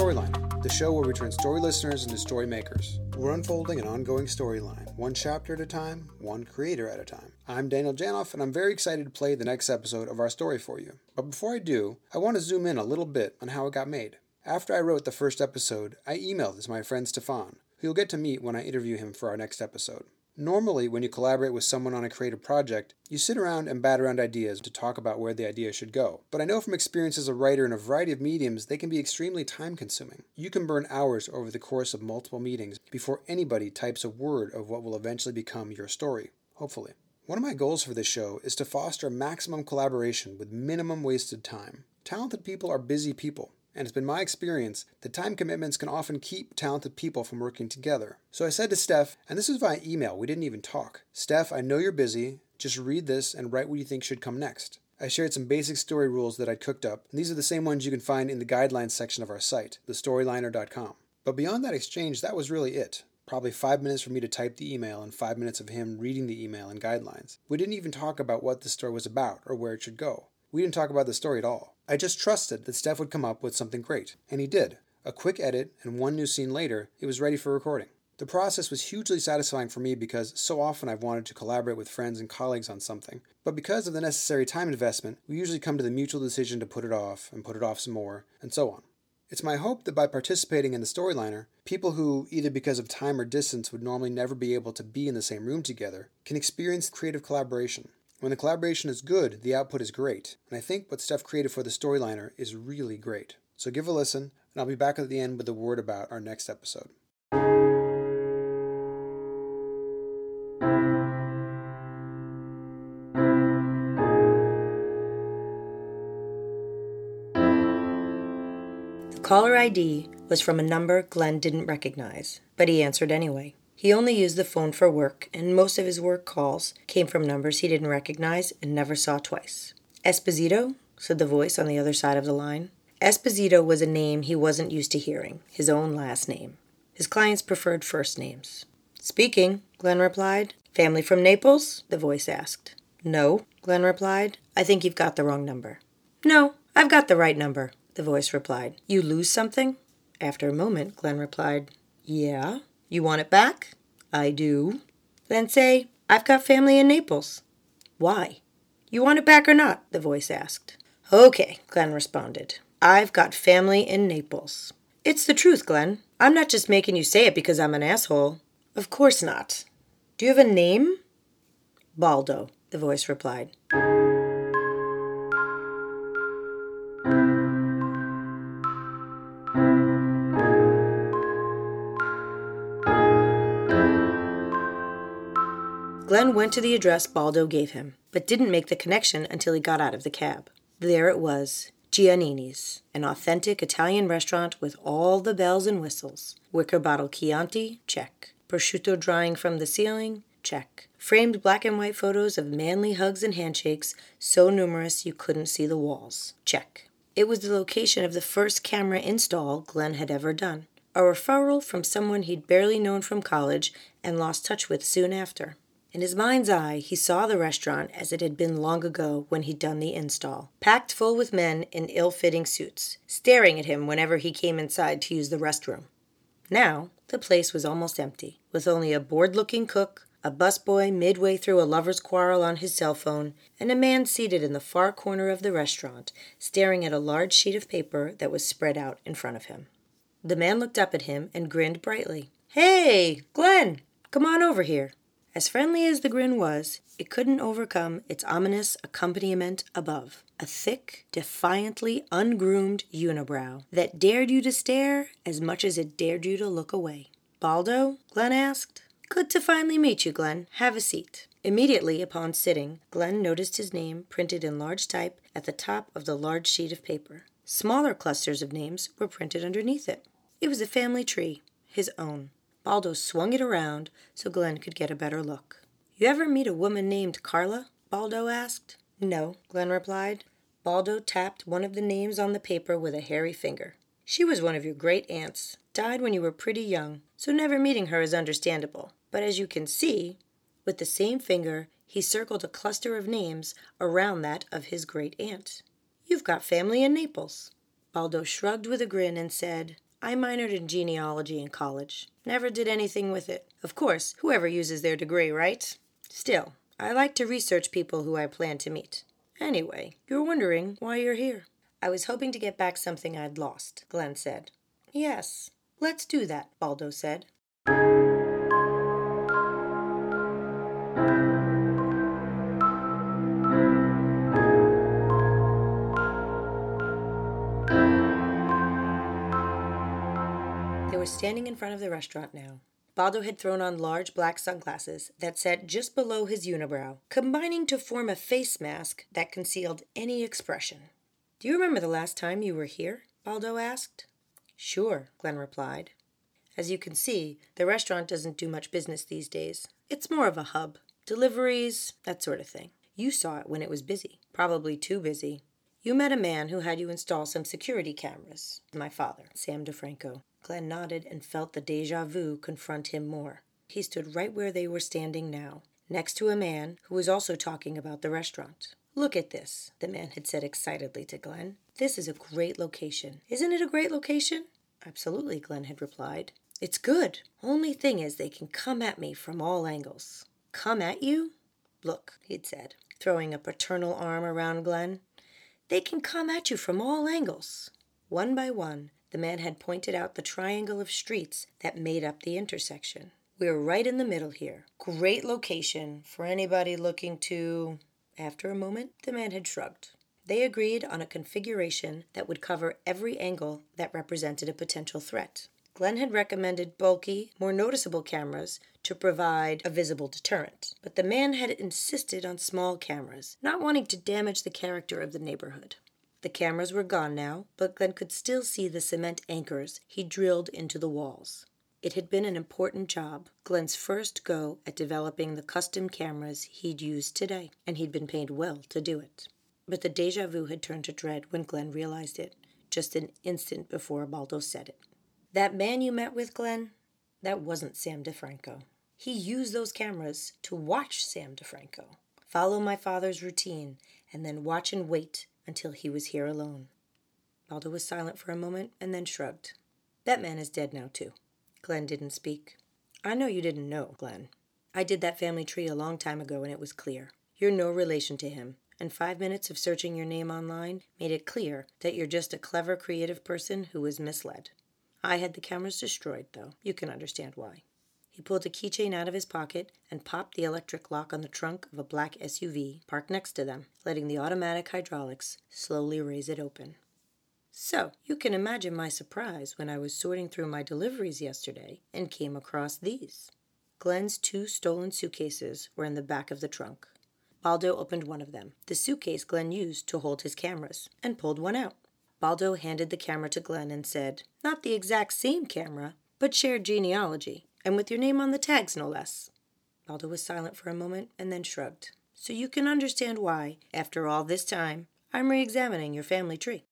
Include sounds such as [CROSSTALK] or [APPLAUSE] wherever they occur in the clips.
Storyline, the show where we turn story listeners into story makers. We're unfolding an ongoing storyline, one chapter at a time, one creator at a time. I'm Daniel Janoff, and I'm very excited to play the next episode of our story for you. But before I do, I want to zoom in a little bit on how it got made. After I wrote the first episode, I emailed it to my friend Stefan, who you'll get to meet when I interview him for our next episode. Normally, when you collaborate with someone on a creative project, you sit around and bat around ideas to talk about where the idea should go. But I know from experience as a writer in a variety of mediums, they can be extremely time consuming. You can burn hours over the course of multiple meetings before anybody types a word of what will eventually become your story, hopefully. One of my goals for this show is to foster maximum collaboration with minimum wasted time. Talented people are busy people, and it's been my experience that time commitments can often keep talented people from working together. So I said to Steph, and this was via email, we didn't even talk Steph, I know you're busy, just read this and write what you think should come next. I shared some basic story rules that I'd cooked up, and these are the same ones you can find in the guidelines section of our site, thestoryliner.com. Er but beyond that exchange, that was really it. Probably five minutes for me to type the email and five minutes of him reading the email and guidelines. We didn't even talk about what the story was about or where it should go. We didn't talk about the story at all. I just trusted that Steph would come up with something great, and he did. A quick edit, and one new scene later, it was ready for recording. The process was hugely satisfying for me because so often I've wanted to collaborate with friends and colleagues on something. But because of the necessary time investment, we usually come to the mutual decision to put it off and put it off some more, and so on. It's my hope that by participating in the Storyliner, people who, either because of time or distance, would normally never be able to be in the same room together, can experience creative collaboration. When the collaboration is good, the output is great, and I think what Steph created for the Storyliner is really great. So give a listen, and I'll be back at the end with a word about our next episode. The caller ID was from a number Glen didn't recognize, but he answered anyway. He only used the phone for work, and most of his work calls came from numbers he didn't recognize and never saw twice. Esposito? said the voice on the other side of the line. Esposito was a name he wasn't used to hearing, his own last name. His clients preferred first names. Speaking, Glen replied. Family from Naples? the voice asked. No, Glen replied. I think you've got the wrong number. No, I've got the right number, the voice replied. You lose something? After a moment, Glen replied, Yeah. You want it back? I do. Then say, I've got family in Naples. Why? You want it back or not? the voice asked. Okay, Glen responded. I've got family in Naples. It's the truth, Glen. I'm not just making you say it because I'm an asshole. Of course not. Do you have a name? Baldo, the voice replied. Glen went to the address Baldo gave him, but didn't make the connection until he got out of the cab. There it was Giannini's, an authentic Italian restaurant with all the bells and whistles. Wicker bottle Chianti? Check. Prosciutto drying from the ceiling? Check. Framed black and white photos of manly hugs and handshakes, so numerous you couldn't see the walls? Check. It was the location of the first camera install Glen had ever done. A referral from someone he'd barely known from college and lost touch with soon after. In his mind's eye, he saw the restaurant as it had been long ago when he'd done the install, packed full with men in ill fitting suits, staring at him whenever he came inside to use the restroom. Now, the place was almost empty, with only a bored looking cook, a busboy midway through a lover's quarrel on his cell phone, and a man seated in the far corner of the restaurant, staring at a large sheet of paper that was spread out in front of him. The man looked up at him and grinned brightly. Hey, Glen, come on over here. As friendly as the grin was, it couldn't overcome its ominous accompaniment above a thick, defiantly ungroomed unibrow that dared you to stare as much as it dared you to look away. Baldo? Glen asked. Good to finally meet you, Glen. Have a seat. Immediately upon sitting, Glen noticed his name printed in large type at the top of the large sheet of paper. Smaller clusters of names were printed underneath it. It was a family tree, his own. Baldo swung it around so Glen could get a better look. You ever meet a woman named Carla? Baldo asked. No, Glen replied. Baldo tapped one of the names on the paper with a hairy finger. She was one of your great aunts, died when you were pretty young, so never meeting her is understandable. But as you can see, with the same finger, he circled a cluster of names around that of his great aunt. You've got family in Naples. Baldo shrugged with a grin and said, I minored in genealogy in college. Never did anything with it. Of course, whoever uses their degree, right? Still, I like to research people who I plan to meet. Anyway, you're wondering why you're here. I was hoping to get back something I'd lost, Glen said. Yes, let's do that, Baldo said. Were standing in front of the restaurant now. Baldo had thrown on large black sunglasses that sat just below his unibrow, combining to form a face mask that concealed any expression. Do you remember the last time you were here? Baldo asked. Sure, Glen replied. As you can see, the restaurant doesn't do much business these days. It's more of a hub. Deliveries, that sort of thing. You saw it when it was busy. Probably too busy. You met a man who had you install some security cameras. My father, Sam DeFranco. Glen nodded and felt the deja vu confront him more. He stood right where they were standing now, next to a man who was also talking about the restaurant. Look at this, the man had said excitedly to Glen. This is a great location. Isn't it a great location? Absolutely, Glen had replied. It's good. Only thing is, they can come at me from all angles. Come at you? Look, he'd said, throwing a paternal arm around Glen. They can come at you from all angles. One by one, the man had pointed out the triangle of streets that made up the intersection. We're right in the middle here. Great location for anybody looking to. After a moment, the man had shrugged. They agreed on a configuration that would cover every angle that represented a potential threat. Glen had recommended bulky, more noticeable cameras to provide a visible deterrent, but the man had insisted on small cameras, not wanting to damage the character of the neighborhood. The cameras were gone now, but Glen could still see the cement anchors he drilled into the walls. It had been an important job, Glen's first go at developing the custom cameras he'd used today, and he'd been paid well to do it. But the deja vu had turned to dread when Glen realized it, just an instant before Baldo said it. That man you met with, Glen, that wasn't Sam DeFranco. He used those cameras to watch Sam DeFranco, follow my father's routine, and then watch and wait until he was here alone. Baldo was silent for a moment and then shrugged. That man is dead now, too. Glen didn't speak. I know you didn't know, Glen. I did that family tree a long time ago and it was clear. You're no relation to him, and five minutes of searching your name online made it clear that you're just a clever, creative person who was misled. I had the cameras destroyed, though. You can understand why. He pulled a keychain out of his pocket and popped the electric lock on the trunk of a black SUV parked next to them, letting the automatic hydraulics slowly raise it open. So, you can imagine my surprise when I was sorting through my deliveries yesterday and came across these. Glen's two stolen suitcases were in the back of the trunk. Baldo opened one of them, the suitcase Glen used to hold his cameras, and pulled one out. Baldo handed the camera to Glen and said, Not the exact same camera, but shared genealogy, and with your name on the tags, no less. Baldo was silent for a moment and then shrugged. So you can understand why, after all this time, I'm re examining your family tree.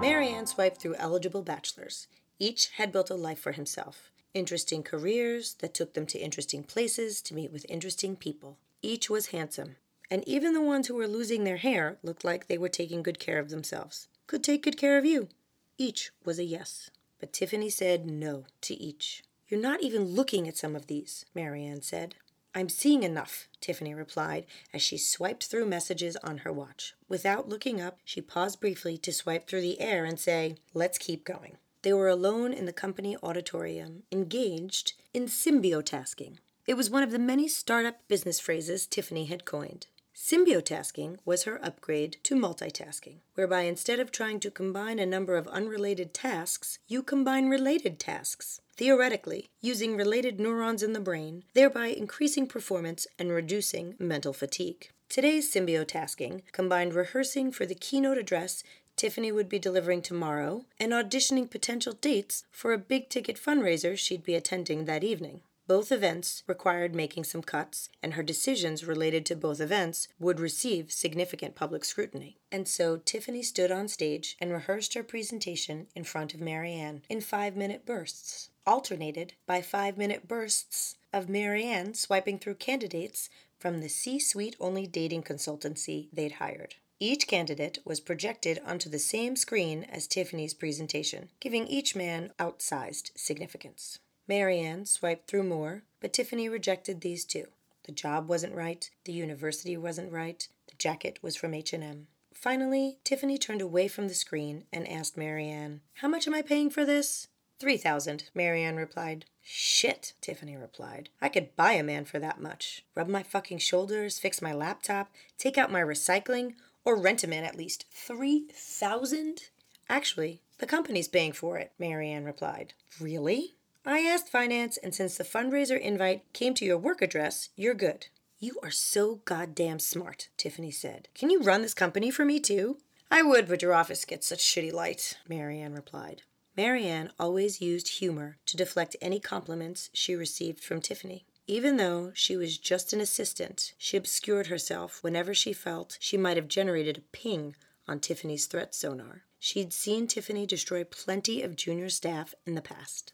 Maryanne swiped through eligible bachelors. Each had built a life for himself. Interesting careers that took them to interesting places to meet with interesting people. Each was handsome. And even the ones who were losing their hair looked like they were taking good care of themselves. Could take good care of you. Each was a yes. But Tiffany said no to each. You're not even looking at some of these, Maryanne said. I'm seeing enough, Tiffany replied as she swiped through messages on her watch. Without looking up, she paused briefly to swipe through the air and say, Let's keep going. They were alone in the company auditorium, engaged in symbiotasking. It was one of the many startup business phrases Tiffany had coined. Symbiotasking was her upgrade to multitasking, whereby instead of trying to combine a number of unrelated tasks, you combine related tasks. Theoretically, using related neurons in the brain, thereby increasing performance and reducing mental fatigue. Today's symbiotasking combined rehearsing for the keynote address Tiffany would be delivering tomorrow and auditioning potential dates for a big ticket fundraiser she'd be attending that evening. Both events required making some cuts, and her decisions related to both events would receive significant public scrutiny. And so Tiffany stood on stage and rehearsed her presentation in front of Maryanne in five minute bursts, alternated by five minute bursts of Maryanne swiping through candidates from the C suite only dating consultancy they'd hired. Each candidate was projected onto the same screen as Tiffany's presentation, giving each man outsized significance. Maryanne swiped through more, but Tiffany rejected these too. The job wasn't right, the university wasn't right, the jacket was from H&M. Finally, Tiffany turned away from the screen and asked Maryanne, "How much am I paying for this?" Three thousand, Maryanne replied. Shit, Tiffany replied. I could buy a man for that much. Rub my fucking shoulders, fix my laptop, take out my recycling, or rent a man at least three thousand? Actually, the company's paying for it, Maryanne replied. Really? I asked finance, and since the fundraiser invite came to your work address, you're good. You are so goddamn smart, Tiffany said. Can you run this company for me too? I would, but your office gets such shitty light, Maryanne replied. Maryanne always used humor to deflect any compliments she received from Tiffany. Even though she was just an assistant, she obscured herself whenever she felt she might have generated a ping on Tiffany's threat sonar. She'd seen Tiffany destroy plenty of junior staff in the past.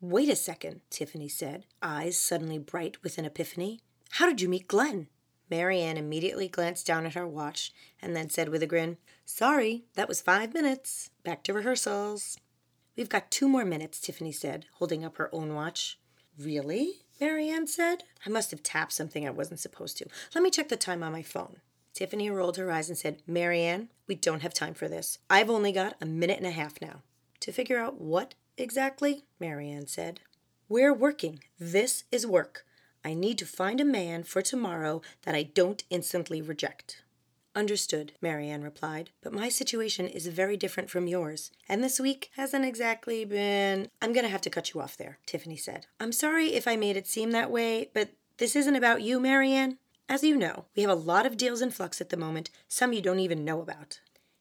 Wait a second, Tiffany said, eyes suddenly bright with an epiphany. How did you meet Glen? Maryanne immediately glanced down at her watch and then said with a grin, Sorry, that was five minutes. Back to rehearsals. We've got two more minutes, Tiffany said, holding up her own watch. Really? Maryanne said. I must have tapped something I wasn't supposed to. Let me check the time on my phone. Tiffany rolled her eyes and said, Maryanne, we don't have time for this. I've only got a minute and a half now. To figure out what exactly? Maryanne said. We're working. This is work. I need to find a man for tomorrow that I don't instantly reject. Understood, Maryanne replied, but my situation is very different from yours, and this week hasn't exactly been. I'm gonna have to cut you off there, Tiffany said. I'm sorry if I made it seem that way, but this isn't about you, Maryanne. As you know, we have a lot of deals in flux at the moment, some you don't even know about.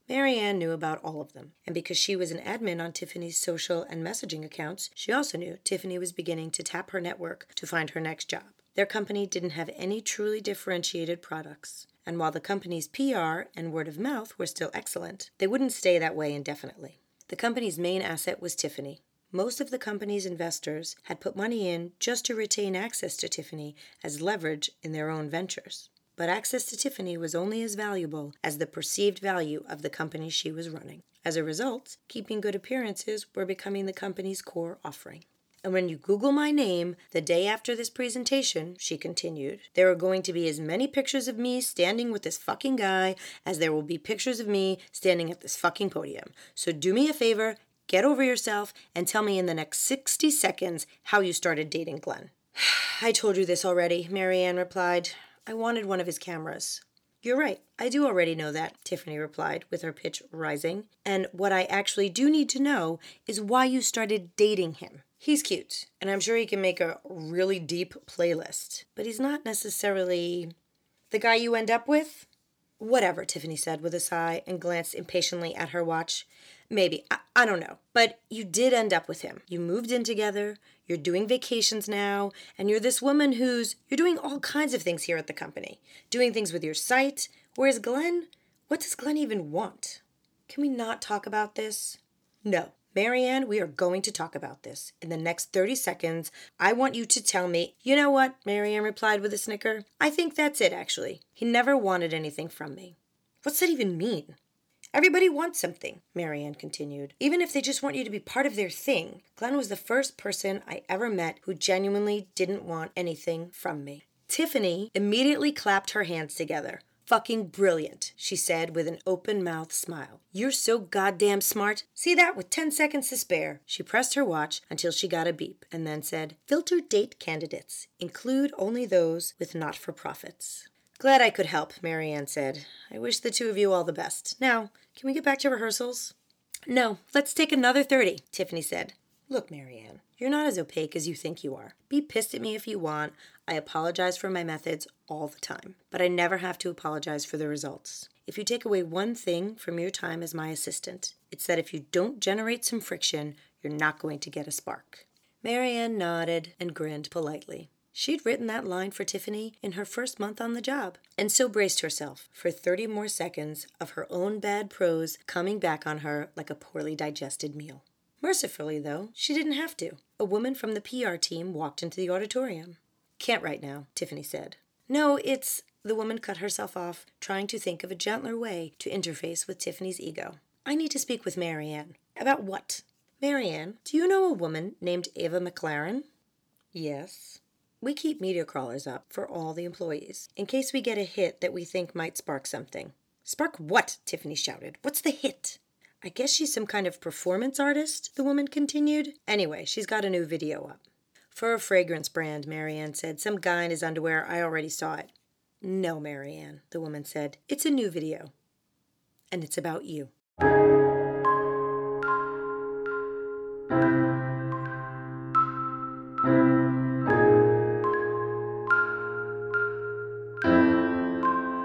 Maryanne knew about all of them, and because she was an admin on Tiffany's social and messaging accounts, she also knew Tiffany was beginning to tap her network to find her next job. Their company didn't have any truly differentiated products, and while the company's PR and word of mouth were still excellent, they wouldn't stay that way indefinitely. The company's main asset was Tiffany. Most of the company's investors had put money in just to retain access to Tiffany as leverage in their own ventures. But access to Tiffany was only as valuable as the perceived value of the company she was running. As a result, keeping good appearances were becoming the company's core offering. And when you Google my name the day after this presentation, she continued, there are going to be as many pictures of me standing with this fucking guy as there will be pictures of me standing at this fucking podium. So do me a favor, get over yourself, and tell me in the next 60 seconds how you started dating Glen. [SIGHS] I told you this already, Maryanne replied. I wanted one of his cameras. You're right. I do already know that, Tiffany replied, with her pitch rising. And what I actually do need to know is why you started dating him. He's cute, and I'm sure he can make a really deep playlist, but he's not necessarily the guy you end up with. Whatever, Tiffany said with a sigh and glanced impatiently at her watch. Maybe. I, I don't know. But you did end up with him. You moved in together. You're doing vacations now. And you're this woman who's. You're doing all kinds of things here at the company. Doing things with your site. Whereas Glen. What does Glen even want? Can we not talk about this? No. Maryanne, we are going to talk about this. In the next 30 seconds, I want you to tell me. You know what? Maryanne replied with a snicker. I think that's it, actually. He never wanted anything from me. What's that even mean? Everybody wants something, Maryanne continued, even if they just want you to be part of their thing. Glen was the first person I ever met who genuinely didn't want anything from me. Tiffany immediately clapped her hands together. Fucking brilliant, she said with an open mouthed smile. You're so goddamn smart. See that with 10 seconds to spare. She pressed her watch until she got a beep and then said, Filter date candidates. Include only those with not for profits. Glad I could help, Maryanne said. I wish the two of you all the best. Now, can we get back to rehearsals? No, let's take another 30, Tiffany said. Look, Maryanne, you're not as opaque as you think you are. Be pissed at me if you want. I apologize for my methods all the time, but I never have to apologize for the results. If you take away one thing from your time as my assistant, it's that if you don't generate some friction, you're not going to get a spark. Maryanne nodded and grinned politely. She'd written that line for Tiffany in her first month on the job, and so braced herself for 30 more seconds of her own bad prose coming back on her like a poorly digested meal. Mercifully, though, she didn't have to. A woman from the PR team walked into the auditorium. Can't right now, Tiffany said. No, it's. The woman cut herself off, trying to think of a gentler way to interface with Tiffany's ego. I need to speak with Maryanne. About what? Maryanne, do you know a woman named Ava McLaren? Yes. We keep media crawlers up for all the employees, in case we get a hit that we think might spark something. Spark what? Tiffany shouted. What's the hit? I guess she's some kind of performance artist, the woman continued. Anyway, she's got a new video up. For a fragrance brand, Maryanne said. Some guy in his underwear. I already saw it. No, Maryanne, the woman said. It's a new video. And it's about you.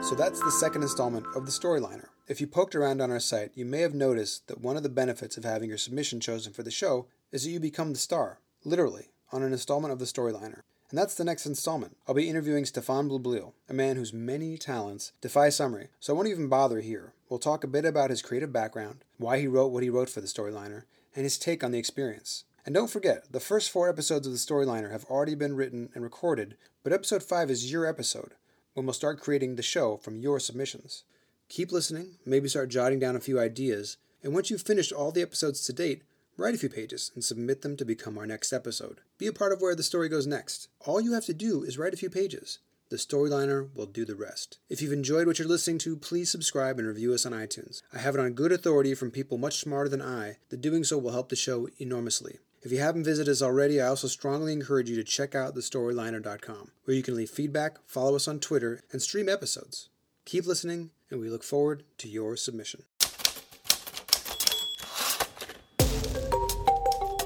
So that's the second installment of the Storyliner. If you poked around on our site, you may have noticed that one of the benefits of having your submission chosen for the show is that you become the star, literally, on an installment of the Storyliner. And that's the next installment. I'll be interviewing Stefan Bublil, a man whose many talents defy summary, so I won't even bother here. We'll talk a bit about his creative background, why he wrote what he wrote for the Storyliner, and his take on the experience. And don't forget, the first four episodes of the Storyliner have already been written and recorded, but episode 5 is your episode, when we'll start creating the show from your submissions. Keep listening, maybe start jotting down a few ideas, and once you've finished all the episodes to date, write a few pages and submit them to become our next episode. Be a part of where the story goes next. All you have to do is write a few pages. The Storyliner will do the rest. If you've enjoyed what you're listening to, please subscribe and review us on iTunes. I have it on good authority from people much smarter than I that doing so will help the show enormously. If you haven't visited us already, I also strongly encourage you to check out thestoryliner.com, where you can leave feedback, follow us on Twitter, and stream episodes. Keep listening, and we look forward to your submission.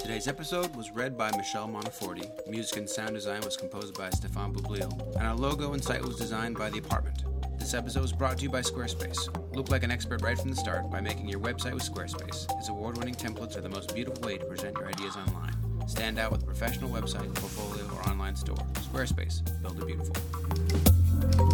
Today's episode was read by Michelle Monteforti. Music and sound design was composed by Stefan Bublil, and our logo and site was designed by The Apartment. This episode was brought to you by Squarespace. Look like an expert right from the start by making your website with Squarespace. Its award winning templates are the most beautiful way to present your ideas online. Stand out with a professional website, portfolio, or online store. Squarespace. Build it beautiful.